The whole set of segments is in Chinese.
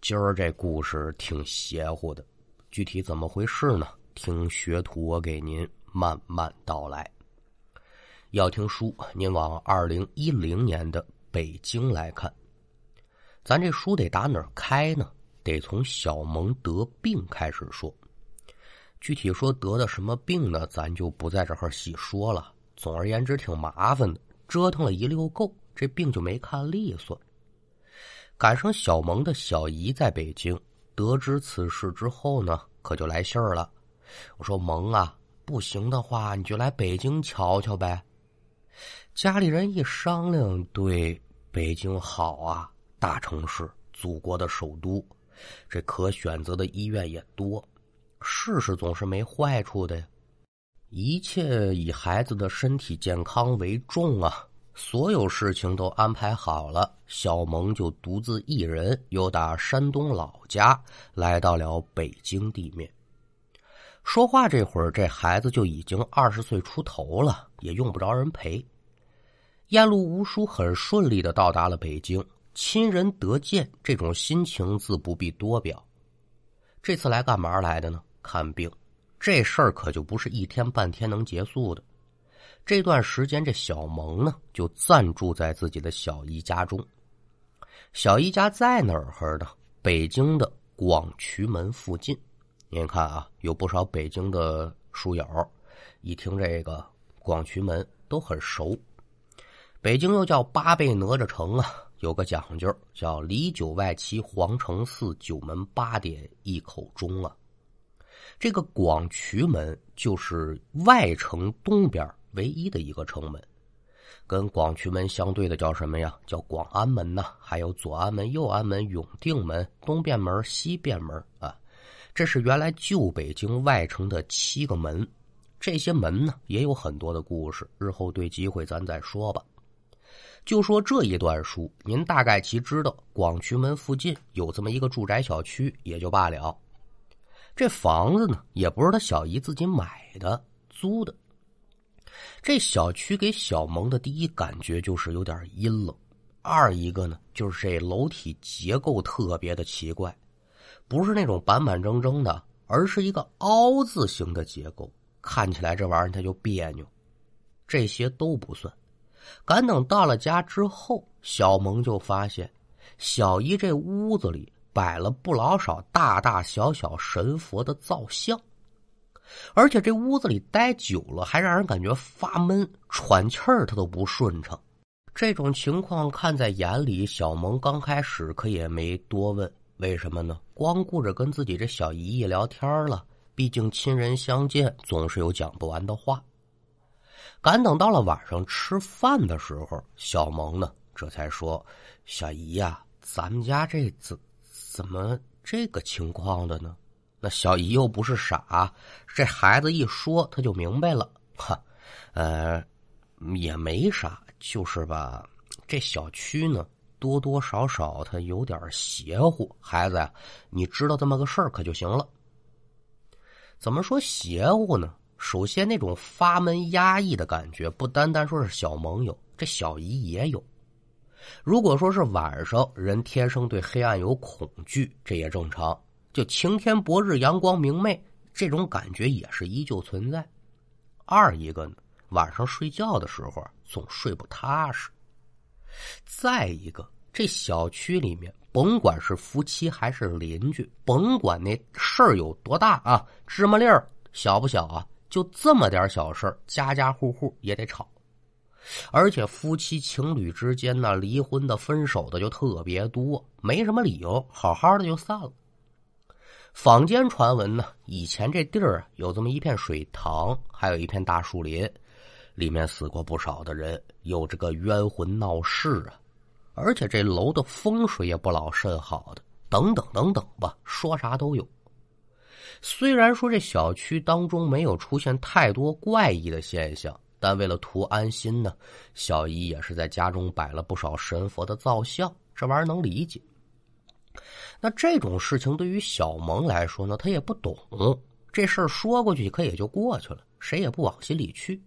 今儿这故事挺邪乎的，具体怎么回事呢？听学徒我给您慢慢道来。要听书，您往二零一零年的北京来看。咱这书得打哪儿开呢？得从小蒙得病开始说。具体说得的什么病呢？咱就不在这儿细说了。总而言之，挺麻烦的，折腾了一溜够，这病就没看利索。赶上小蒙的小姨在北京，得知此事之后呢，可就来信儿了。我说：“蒙啊，不行的话，你就来北京瞧瞧呗。”家里人一商量，对，北京好啊，大城市，祖国的首都，这可选择的医院也多，试试总是没坏处的呀。一切以孩子的身体健康为重啊。所有事情都安排好了，小蒙就独自一人，又打山东老家来到了北京地面。说话这会儿，这孩子就已经二十岁出头了，也用不着人陪。燕路无书很顺利的到达了北京，亲人得见，这种心情自不必多表。这次来干嘛来的呢？看病，这事儿可就不是一天半天能结束的。这段时间，这小蒙呢就暂住在自己的小姨家中。小姨家在哪儿呢？北京的广渠门附近。您看啊，有不少北京的书友，一听这个广渠门都很熟。北京又叫八倍哪吒城啊，有个讲究叫里九外七皇城四九门八点一口钟啊。这个广渠门就是外城东边。唯一的一个城门，跟广渠门相对的叫什么呀？叫广安门呐。还有左安门、右安门、永定门、东便门、西便门啊。这是原来旧北京外城的七个门。这些门呢，也有很多的故事，日后对机会咱再说吧。就说这一段书，您大概其知道广渠门附近有这么一个住宅小区，也就罢了。这房子呢，也不是他小姨自己买的，租的。这小区给小萌的第一感觉就是有点阴冷，二一个呢就是这楼体结构特别的奇怪，不是那种板板正正的，而是一个凹字形的结构，看起来这玩意儿它就别扭。这些都不算，赶等到了家之后，小萌就发现小姨这屋子里摆了不老少大大小小神佛的造像。而且这屋子里待久了，还让人感觉发闷，喘气儿他都不顺畅。这种情况看在眼里，小萌刚开始可也没多问，为什么呢？光顾着跟自己这小姨姨聊天了。毕竟亲人相见，总是有讲不完的话。赶等到了晚上吃饭的时候，小萌呢这才说：“小姨呀，咱们家这怎怎么这个情况的呢？”那小姨又不是傻，这孩子一说他就明白了。哈，呃，也没啥，就是吧，这小区呢多多少少他有点邪乎。孩子呀，你知道这么个事儿可就行了。怎么说邪乎呢？首先那种发闷压抑的感觉，不单单说是小萌有，这小姨也有。如果说是晚上，人天生对黑暗有恐惧，这也正常。就晴天博日，阳光明媚，这种感觉也是依旧存在。二一个呢，晚上睡觉的时候总睡不踏实。再一个，这小区里面，甭管是夫妻还是邻居，甭管那事儿有多大啊，芝麻粒儿小不小啊，就这么点小事家家户户也得吵。而且夫妻情侣之间呢，离婚的、分手的就特别多，没什么理由，好好的就散了。坊间传闻呢，以前这地儿有这么一片水塘，还有一片大树林，里面死过不少的人，有这个冤魂闹事啊。而且这楼的风水也不老甚好的，等等等等吧，说啥都有。虽然说这小区当中没有出现太多怪异的现象，但为了图安心呢，小姨也是在家中摆了不少神佛的造像，这玩意儿能理解。那这种事情对于小萌来说呢，他也不懂这事儿说过去可也就过去了，谁也不往心里去。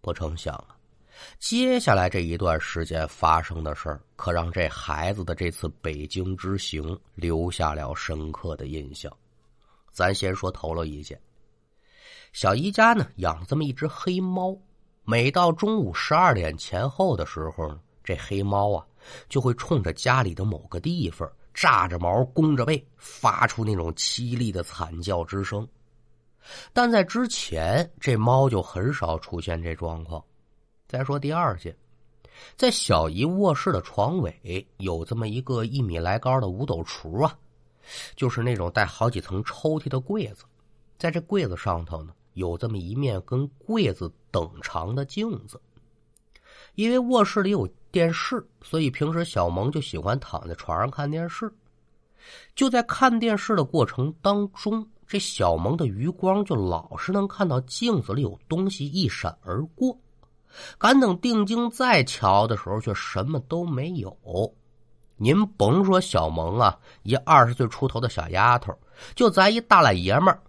不成想啊，接下来这一段时间发生的事儿，可让这孩子的这次北京之行留下了深刻的印象。咱先说头了一件，小姨家呢养这么一只黑猫，每到中午十二点前后的时候呢，这黑猫啊就会冲着家里的某个地方炸着毛、弓着背，发出那种凄厉的惨叫之声。但在之前，这猫就很少出现这状况。再说第二件，在小姨卧室的床尾有这么一个一米来高的五斗橱啊，就是那种带好几层抽屉的柜子，在这柜子上头呢，有这么一面跟柜子等长的镜子。因为卧室里有电视，所以平时小萌就喜欢躺在床上看电视。就在看电视的过程当中，这小萌的余光就老是能看到镜子里有东西一闪而过。敢等定睛再瞧的时候，却什么都没有。您甭说小萌啊，一二十岁出头的小丫头，就咱一大老爷们儿，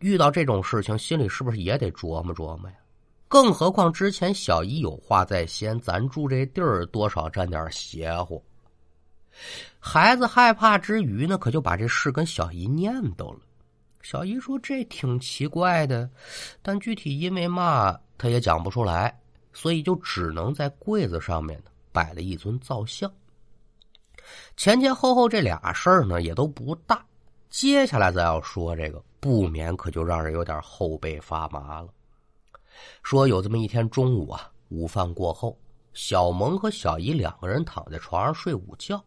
遇到这种事情，心里是不是也得琢磨琢磨呀？更何况之前小姨有话在先，咱住这地儿多少沾点邪乎。孩子害怕之余呢，可就把这事跟小姨念叨了。小姨说：“这挺奇怪的，但具体因为嘛，他也讲不出来。”所以就只能在柜子上面呢摆了一尊造像。前前后后这俩事儿呢也都不大。接下来咱要说这个，不免可就让人有点后背发麻了。说有这么一天中午啊，午饭过后，小萌和小姨两个人躺在床上睡午觉。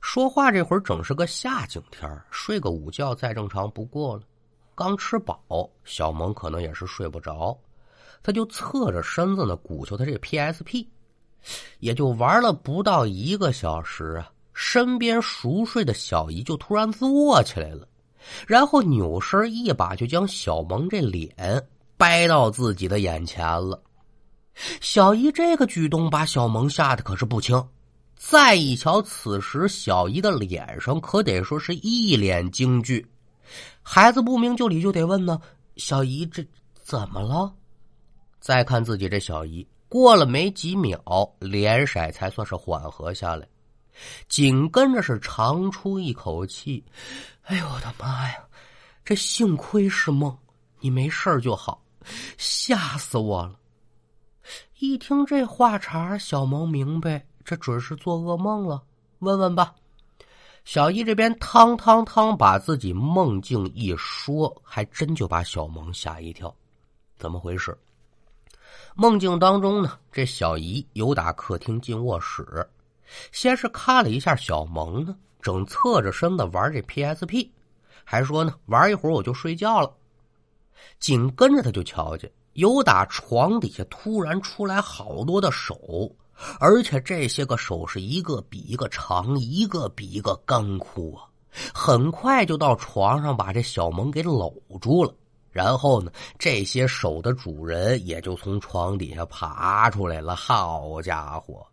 说话这会儿正是个夏景天睡个午觉再正常不过了。刚吃饱，小萌可能也是睡不着。他就侧着身子呢，鼓秋他这 PSP，也就玩了不到一个小时啊，身边熟睡的小姨就突然坐起来了，然后扭身一把就将小萌这脸掰到自己的眼前了。小姨这个举动把小萌吓得可是不轻，再一瞧，此时小姨的脸上可得说是一脸惊惧。孩子不明就里，就得问呢：小姨这怎么了？再看自己这小姨，过了没几秒，脸色才算是缓和下来，紧跟着是长出一口气：“哎呦我的妈呀，这幸亏是梦，你没事就好，吓死我了！”一听这话茬，小萌明白这准是做噩梦了，问问吧。小姨这边汤汤汤把自己梦境一说，还真就把小萌吓一跳，怎么回事？梦境当中呢，这小姨由打客厅进卧室，先是看了一下小萌呢，正侧着身子玩这 PSP，还说呢玩一会儿我就睡觉了。紧跟着他就瞧见由打床底下突然出来好多的手，而且这些个手是一个比一个长，一个比一个干枯啊！很快就到床上把这小萌给搂住了。然后呢，这些手的主人也就从床底下爬出来了。好家伙，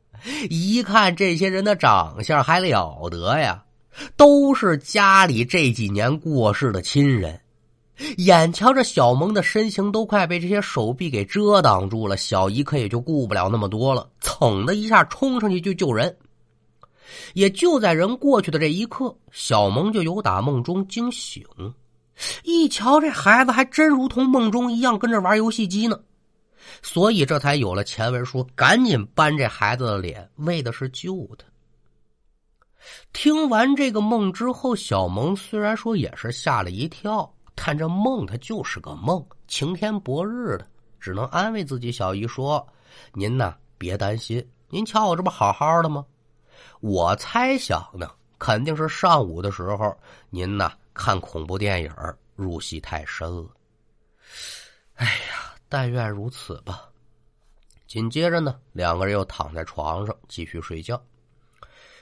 一看这些人的长相还了得呀，都是家里这几年过世的亲人。眼瞧着小萌的身形都快被这些手臂给遮挡住了，小姨可也就顾不了那么多了，噌的一下冲上去就救人。也就在人过去的这一刻，小萌就由打梦中惊醒。一瞧，这孩子还真如同梦中一样跟着玩游戏机呢，所以这才有了前文说赶紧搬这孩子的脸，为的是救他。听完这个梦之后，小萌虽然说也是吓了一跳，但这梦它就是个梦，晴天博日的，只能安慰自己小姨说：“您呐别担心，您瞧我这不好好的吗？我猜想呢，肯定是上午的时候您呐。”看恐怖电影入戏太深了，哎呀，但愿如此吧。紧接着呢，两个人又躺在床上继续睡觉。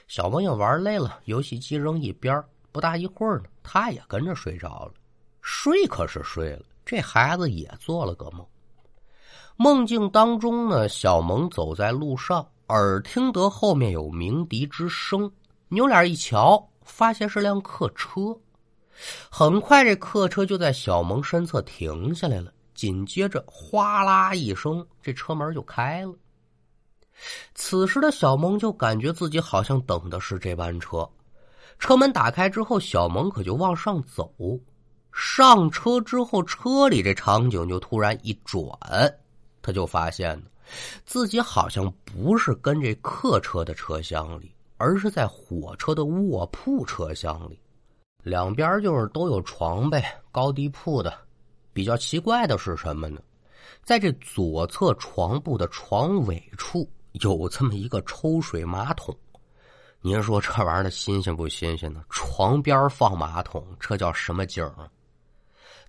小朋友玩累了，游戏机扔一边不大一会儿呢，他也跟着睡着了。睡可是睡了，这孩子也做了个梦。梦境当中呢，小萌走在路上，耳听得后面有鸣笛之声，扭脸一瞧，发现是辆客车。很快，这客车就在小萌身侧停下来了。紧接着，哗啦一声，这车门就开了。此时的小萌就感觉自己好像等的是这班车。车门打开之后，小萌可就往上走。上车之后，车里这场景就突然一转，他就发现呢，自己好像不是跟这客车的车厢里，而是在火车的卧铺车厢里。两边就是都有床呗，高低铺的。比较奇怪的是什么呢？在这左侧床铺的床尾处有这么一个抽水马桶。您说这玩意儿的新鲜不新鲜呢？床边放马桶，这叫什么景啊？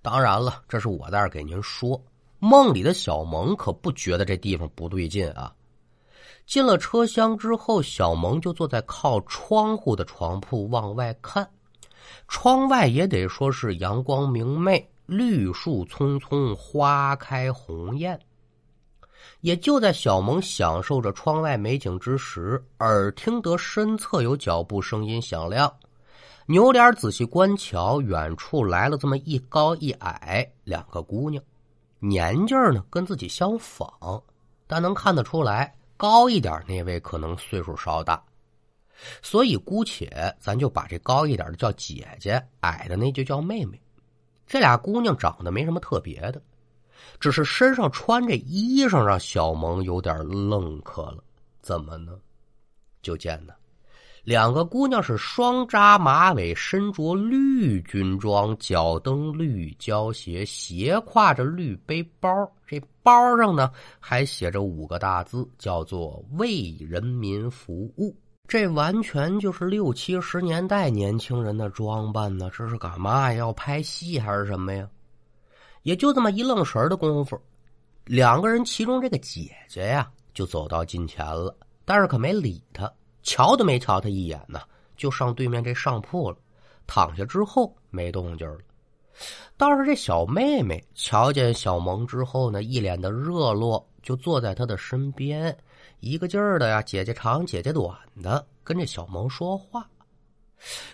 当然了，这是我在这给您说，梦里的小萌可不觉得这地方不对劲啊。进了车厢之后，小萌就坐在靠窗户的床铺往外看，窗外也得说是阳光明媚，绿树葱葱，花开红艳。也就在小萌享受着窗外美景之时，耳听得身侧有脚步声音响亮。扭脸仔细观瞧，远处来了这么一高一矮两个姑娘，年纪呢跟自己相仿，但能看得出来，高一点那位可能岁数稍大，所以姑且咱就把这高一点的叫姐姐，矮的那就叫妹妹。这俩姑娘长得没什么特别的，只是身上穿这衣裳让小萌有点愣磕了。怎么呢？就见呢。两个姑娘是双扎马尾，身着绿军装，脚蹬绿胶鞋，斜挎着绿背包。这包上呢还写着五个大字，叫做“为人民服务”。这完全就是六七十年代年轻人的装扮呢。这是干嘛呀？要拍戏还是什么呀？也就这么一愣神的功夫，两个人其中这个姐姐呀就走到近前了，但是可没理他。瞧都没瞧他一眼呢，就上对面这上铺了，躺下之后没动静了。倒是这小妹妹瞧见小萌之后呢，一脸的热络，就坐在他的身边，一个劲儿的呀，姐姐长姐姐短的跟这小萌说话。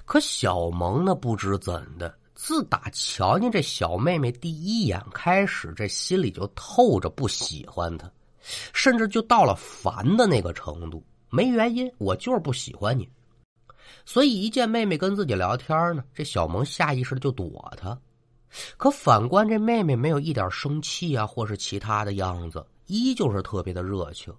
可小萌呢，不知怎的，自打瞧见这小妹妹第一眼开始，这心里就透着不喜欢她，甚至就到了烦的那个程度。没原因，我就是不喜欢你，所以一见妹妹跟自己聊天呢，这小萌下意识的就躲她。可反观这妹妹，没有一点生气啊，或是其他的样子，依旧是特别的热情。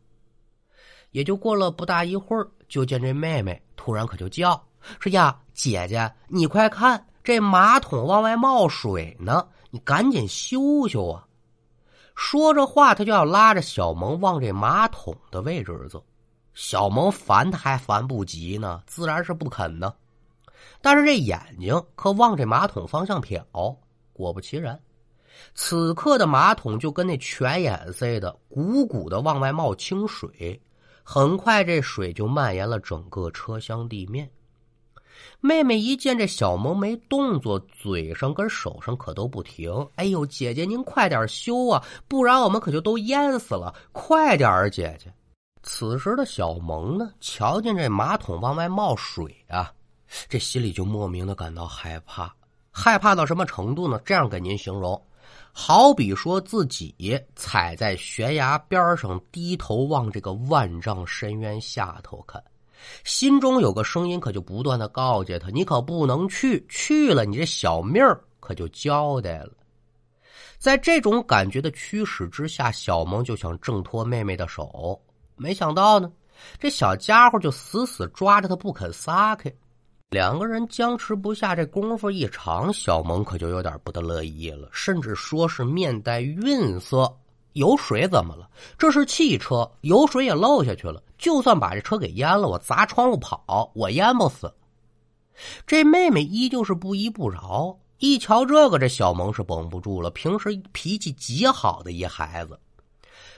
也就过了不大一会儿，就见这妹妹突然可就叫说：“呀，姐姐，你快看，这马桶往外冒水呢，你赶紧修修啊！”说着话，他就要拉着小萌往这马桶的位置走。小萌烦他还烦不及呢，自然是不肯呢。但是这眼睛可往这马桶方向瞟，果不其然，此刻的马桶就跟那泉眼似的，鼓鼓的往外冒清水。很快，这水就蔓延了整个车厢地面。妹妹一见这小萌没动作，嘴上跟手上可都不停。哎呦，姐姐您快点修啊，不然我们可就都淹死了！快点儿，姐姐。此时的小萌呢，瞧见这马桶往外冒水啊，这心里就莫名的感到害怕。害怕到什么程度呢？这样给您形容，好比说自己踩在悬崖边上，低头往这个万丈深渊下头看，心中有个声音可就不断的告诫他：你可不能去，去了你这小命可就交代了。在这种感觉的驱使之下，小萌就想挣脱妹妹的手。没想到呢，这小家伙就死死抓着他不肯撒开，两个人僵持不下。这功夫一长，小萌可就有点不得乐意了，甚至说是面带愠色。有水怎么了？这是汽车，有水也漏下去了。就算把这车给淹了，我砸窗户跑，我淹不死。这妹妹依旧是不依不饶。一瞧这个，这小萌是绷不住了。平时脾气极好的一孩子。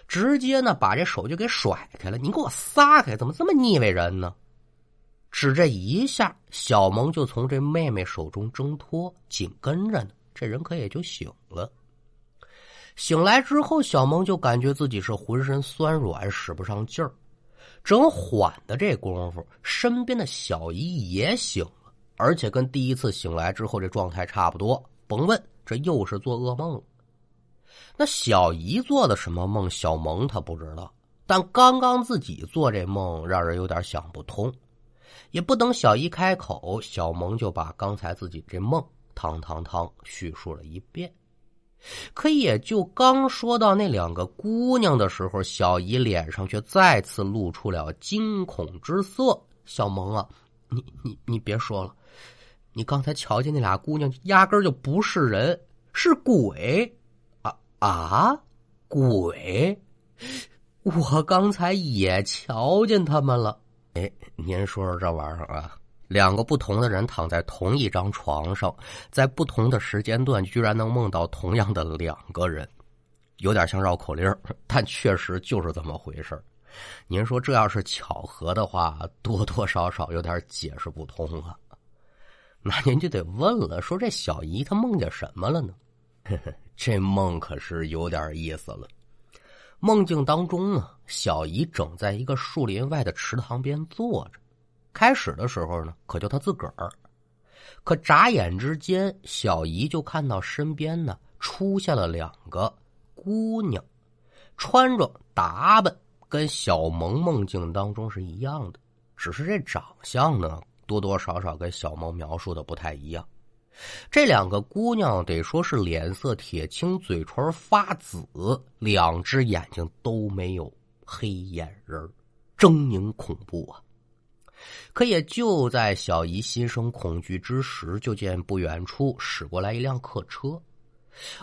直接呢，把这手就给甩开了。你给我撒开！怎么这么腻歪人呢？只这一下，小萌就从这妹妹手中挣脱，紧跟着呢，这人可也就醒了。醒来之后，小萌就感觉自己是浑身酸软，使不上劲儿。正缓的这功夫，身边的小姨也醒了，而且跟第一次醒来之后这状态差不多。甭问，这又是做噩梦了。那小姨做的什么梦？小萌她不知道，但刚刚自己做这梦，让人有点想不通。也不等小姨开口，小萌就把刚才自己这梦汤汤汤叙述了一遍。可也就刚说到那两个姑娘的时候，小姨脸上却再次露出了惊恐之色。小萌啊，你你你别说了，你刚才瞧见那俩姑娘，压根就不是人，是鬼啊啊！鬼！我刚才也瞧见他们了。哎，您说说这玩意儿啊？两个不同的人躺在同一张床上，在不同的时间段，居然能梦到同样的两个人，有点像绕口令但确实就是这么回事您说这要是巧合的话，多多少少有点解释不通啊。那您就得问了，说这小姨她梦见什么了呢？这梦可是有点意思了。梦境当中呢，小姨正在一个树林外的池塘边坐着。开始的时候呢，可就他自个儿。可眨眼之间，小姨就看到身边呢出现了两个姑娘，穿着打扮跟小萌梦境当中是一样的，只是这长相呢多多少少跟小萌描述的不太一样。这两个姑娘得说是脸色铁青，嘴唇发紫，两只眼睛都没有黑眼仁狰狞恐怖啊！可也就在小姨心生恐惧之时，就见不远处驶过来一辆客车，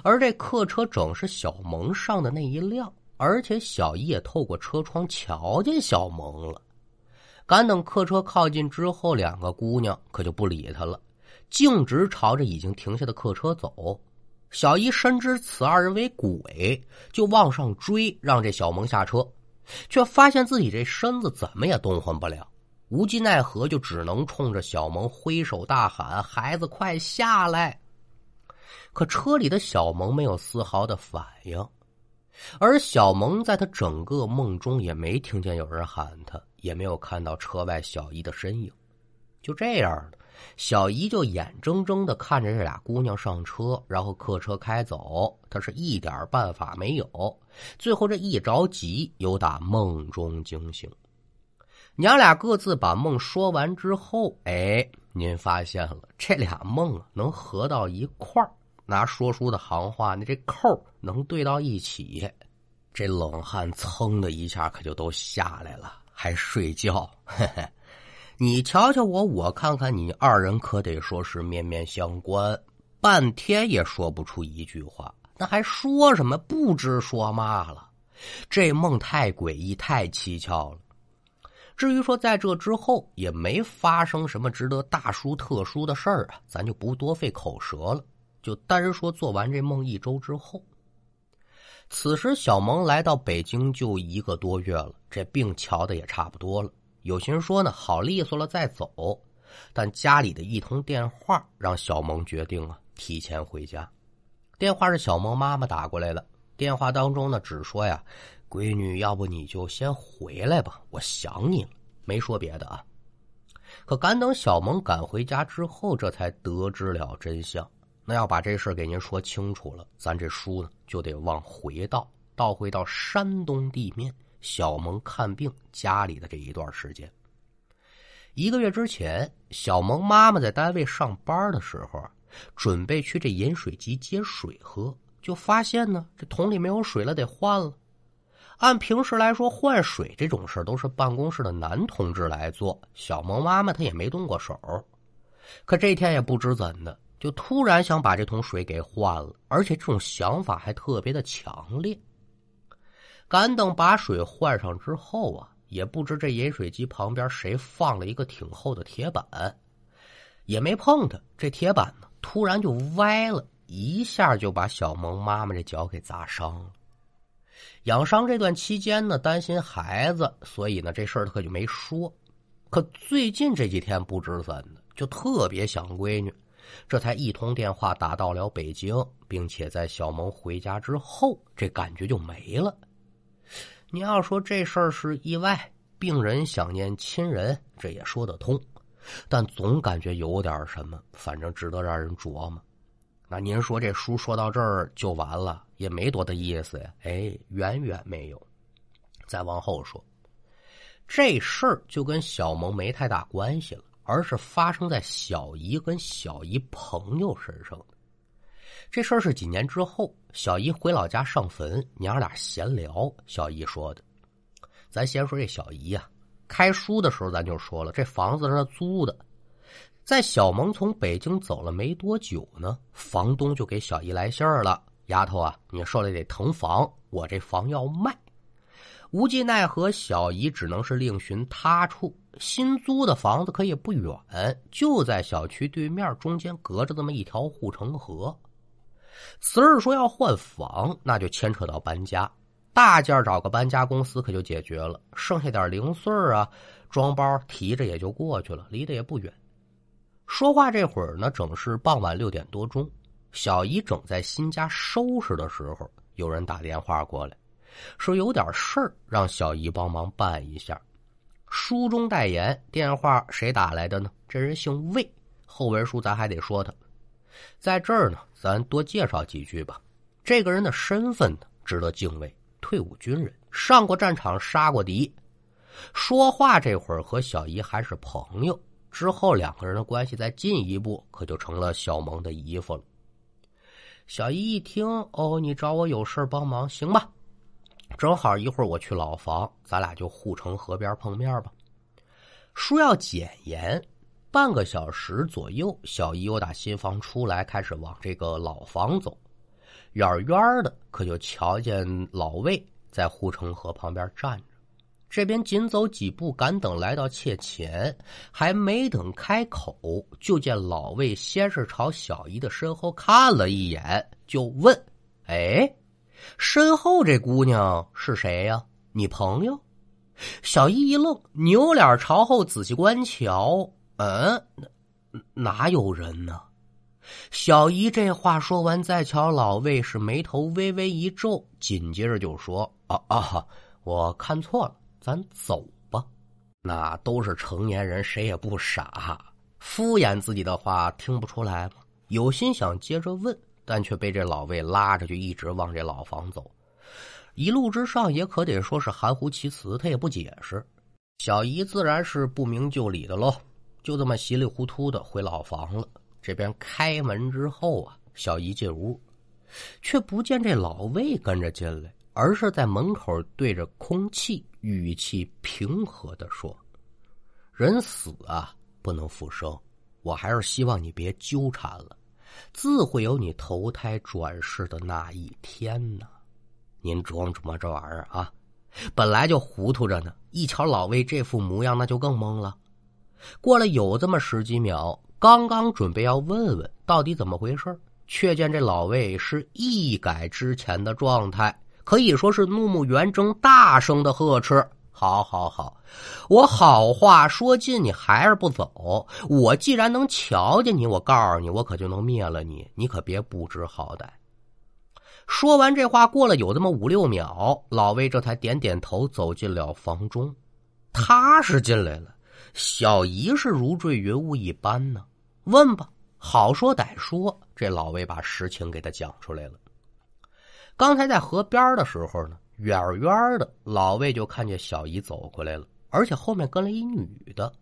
而这客车正是小萌上的那一辆，而且小姨也透过车窗瞧见小萌了。赶等客车靠近之后，两个姑娘可就不理他了。径直朝着已经停下的客车走，小姨深知此二人为鬼，就往上追，让这小萌下车，却发现自己这身子怎么也动换不了，无计奈何，就只能冲着小萌挥手大喊：“孩子，快下来！”可车里的小萌没有丝毫的反应，而小萌在他整个梦中也没听见有人喊他，也没有看到车外小姨的身影，就这样。小姨就眼睁睁的看着这俩姑娘上车，然后客车开走，她是一点办法没有。最后这一着急，又打梦中惊醒。娘俩各自把梦说完之后，哎，您发现了这俩梦能合到一块儿，拿说书的行话，那这扣能对到一起，这冷汗噌的一下可就都下来了，还睡觉，嘿嘿。你瞧瞧我，我看看你，二人可得说是面面相关，半天也说不出一句话，那还说什么？不知说嘛了。这梦太诡异，太蹊跷了。至于说在这之后也没发生什么值得大书特书的事儿啊，咱就不多费口舌了，就单说做完这梦一周之后，此时小萌来到北京就一个多月了，这病瞧的也差不多了。有心说呢，好利索了再走，但家里的一通电话让小萌决定啊提前回家。电话是小萌妈妈打过来的，电话当中呢只说呀：“闺女，要不你就先回来吧，我想你了。”没说别的啊。可赶等小萌赶回家之后，这才得知了真相。那要把这事给您说清楚了，咱这书呢就得往回倒，倒回到山东地面。小萌看病家里的这一段时间，一个月之前，小萌妈妈在单位上班的时候，准备去这饮水机接水喝，就发现呢，这桶里没有水了，得换了。按平时来说，换水这种事都是办公室的男同志来做，小萌妈妈她也没动过手。可这天也不知怎的，就突然想把这桶水给换了，而且这种想法还特别的强烈。赶等把水换上之后啊，也不知这饮水机旁边谁放了一个挺厚的铁板，也没碰它。这铁板呢，突然就歪了一下，就把小萌妈妈这脚给砸伤了。养伤这段期间呢，担心孩子，所以呢，这事儿他可就没说。可最近这几天不知怎的，就特别想闺女，这才一通电话打到了北京，并且在小萌回家之后，这感觉就没了。你要说这事儿是意外，病人想念亲人，这也说得通，但总感觉有点什么，反正值得让人琢磨。那您说这书说到这儿就完了，也没多大意思呀？哎，远远没有。再往后说，这事儿就跟小萌没太大关系了，而是发生在小姨跟小姨朋友身上的。这事儿是几年之后，小姨回老家上坟，娘俩闲聊。小姨说的，咱先说这小姨呀，开书的时候咱就说了，这房子是他租的。在小萌从北京走了没多久呢，房东就给小姨来信儿了：“丫头啊，你受了得腾房，我这房要卖。”无计奈何，小姨只能是另寻他处。新租的房子可也不远，就在小区对面，中间隔着这么一条护城河。此日说要换房，那就牵扯到搬家，大件找个搬家公司可就解决了，剩下点零碎啊，装包提着也就过去了，离得也不远。说话这会儿呢，正是傍晚六点多钟，小姨正在新家收拾的时候，有人打电话过来，说有点事儿，让小姨帮忙办一下。书中代言，电话谁打来的呢？这人姓魏，后文书咱还得说他。在这儿呢，咱多介绍几句吧。这个人的身份呢，值得敬畏，退伍军人，上过战场，杀过敌。说话这会儿和小姨还是朋友，之后两个人的关系再进一步，可就成了小萌的姨夫了。小姨一听，哦，你找我有事帮忙，行吧？正好一会儿我去老房，咱俩就护城河边碰面吧。书要简言。半个小时左右，小姨又打新房出来，开始往这个老房走。远远的，可就瞧见老魏在护城河旁边站着。这边紧走几步，赶等来到切前，还没等开口，就见老魏先是朝小姨的身后看了一眼，就问：“哎，身后这姑娘是谁呀？你朋友？”小姨一愣，扭脸朝后仔细观瞧。嗯，哪有人呢？小姨这话说完，再瞧老魏是眉头微微一皱，紧接着就说：“啊啊，我看错了，咱走吧。”那都是成年人，谁也不傻，敷衍自己的话听不出来吗？有心想接着问，但却被这老魏拉着，就一直往这老房走。一路之上也可得说是含糊其辞，他也不解释。小姨自然是不明就里的喽。就这么稀里糊涂的回老房了。这边开门之后啊，小姨进屋，却不见这老魏跟着进来，而是在门口对着空气，语气平和的说：“人死啊，不能复生。我还是希望你别纠缠了，自会有你投胎转世的那一天呢。您琢磨琢磨这玩意儿啊，本来就糊涂着呢，一瞧老魏这副模样，那就更懵了。”过了有这么十几秒，刚刚准备要问问到底怎么回事，却见这老魏是一改之前的状态，可以说是怒目圆睁，大声的呵斥：“好好好，我好话说尽，你还是不走。我既然能瞧见你，我告诉你，我可就能灭了你，你可别不知好歹。”说完这话，过了有这么五六秒，老魏这才点点头，走进了房中。他是进来了。小姨是如坠云雾一般呢，问吧，好说歹说，这老魏把实情给他讲出来了。刚才在河边的时候呢，远远的老魏就看见小姨走过来了，而且后面跟了一女的。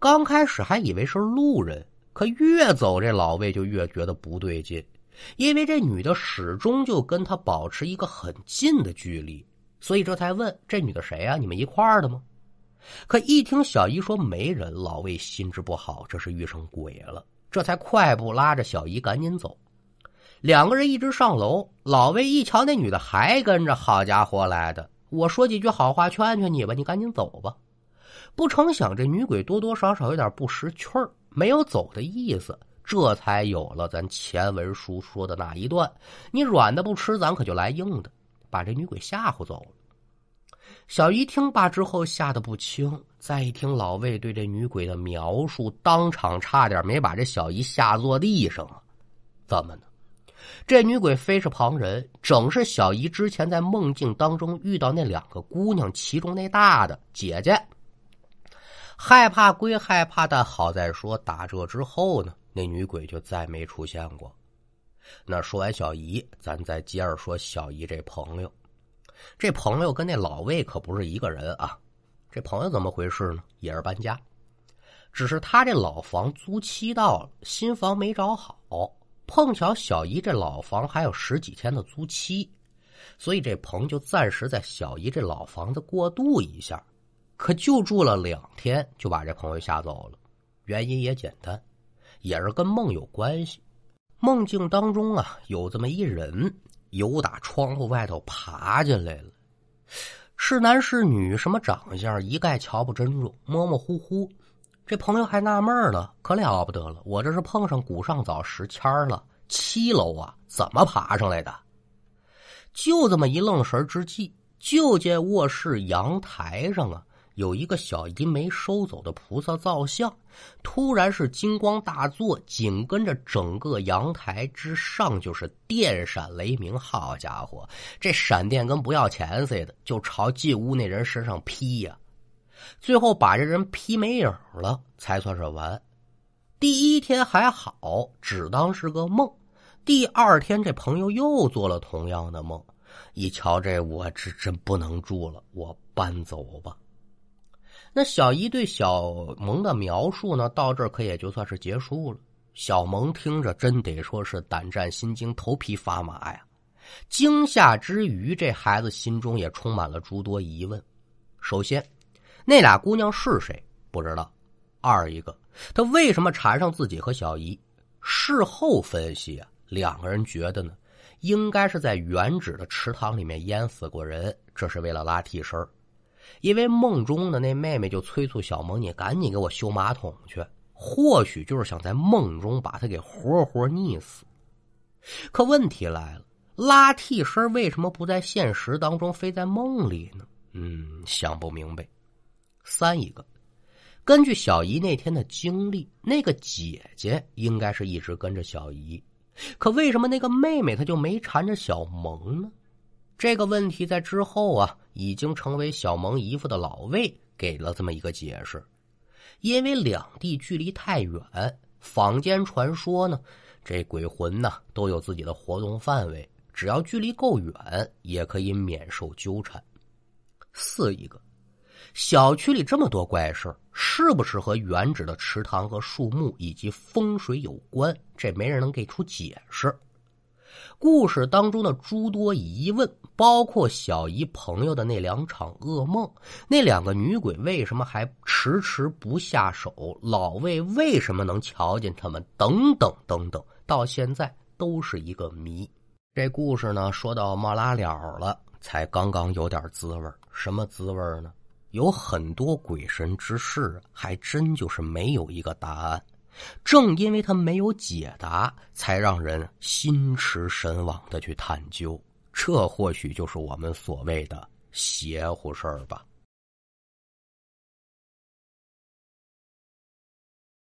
刚开始还以为是路人，可越走这老魏就越觉得不对劲，因为这女的始终就跟他保持一个很近的距离，所以这才问这女的谁啊？你们一块儿的吗？可一听小姨说没人，老魏心知不好，这是遇上鬼了，这才快步拉着小姨赶紧走。两个人一直上楼，老魏一瞧那女的还跟着，好家伙来的！我说几句好话劝劝你吧，你赶紧走吧。不成想这女鬼多多少少有点不识趣儿，没有走的意思，这才有了咱前文书说的那一段：你软的不吃，咱可就来硬的，把这女鬼吓唬走了。小姨听罢之后吓得不轻，再一听老魏对这女鬼的描述，当场差点没把这小姨吓坐地上了！怎么呢？这女鬼非是旁人，正是小姨之前在梦境当中遇到那两个姑娘，其中那大的姐姐。害怕归害怕，但好在说打这之后呢，那女鬼就再没出现过。那说完小姨，咱再接着说小姨这朋友。这朋友跟那老魏可不是一个人啊。这朋友怎么回事呢？也是搬家，只是他这老房租期到了，新房没找好，碰巧小姨这老房还有十几天的租期，所以这鹏就暂时在小姨这老房子过渡一下。可就住了两天，就把这朋友吓走了。原因也简单，也是跟梦有关系。梦境当中啊，有这么一人，由打窗户外头爬进来了。是男是女，什么长相，一概瞧不真着，模模糊糊。这朋友还纳闷了，可了不得了，我这是碰上古上早时迁了，七楼啊，怎么爬上来的？就这么一愣神之际，就见卧室阳台上啊。有一个小姨没收走的菩萨造像，突然是金光大作，紧跟着整个阳台之上就是电闪雷鸣。好家伙，这闪电跟不要钱似的，就朝进屋那人身上劈呀！最后把这人劈没影了，才算是完。第一天还好，只当是个梦。第二天，这朋友又做了同样的梦，一瞧这，我这真不能住了，我搬走吧。那小姨对小萌的描述呢，到这儿可也就算是结束了。小萌听着，真得说是胆战心惊、头皮发麻呀。惊吓之余，这孩子心中也充满了诸多疑问。首先，那俩姑娘是谁？不知道。二一个，他为什么缠上自己和小姨？事后分析啊，两个人觉得呢，应该是在原址的池塘里面淹死过人，这是为了拉替身因为梦中的那妹妹就催促小萌：“你赶紧给我修马桶去。”或许就是想在梦中把他给活活溺死。可问题来了，拉替身为什么不在现实当中，非在梦里呢？嗯，想不明白。三一个，根据小姨那天的经历，那个姐姐应该是一直跟着小姨，可为什么那个妹妹她就没缠着小萌呢？这个问题在之后啊，已经成为小萌姨夫的老魏给了这么一个解释，因为两地距离太远，坊间传说呢，这鬼魂呢都有自己的活动范围，只要距离够远，也可以免受纠缠。四一个，小区里这么多怪事是不是和原址的池塘和树木以及风水有关？这没人能给出解释。故事当中的诸多疑问，包括小姨朋友的那两场噩梦，那两个女鬼为什么还迟迟不下手，老魏为什么能瞧见他们，等等等等，到现在都是一个谜。这故事呢，说到末拉了了，才刚刚有点滋味什么滋味呢？有很多鬼神之事，还真就是没有一个答案。正因为他没有解答，才让人心驰神往的去探究。这或许就是我们所谓的邪乎事儿吧。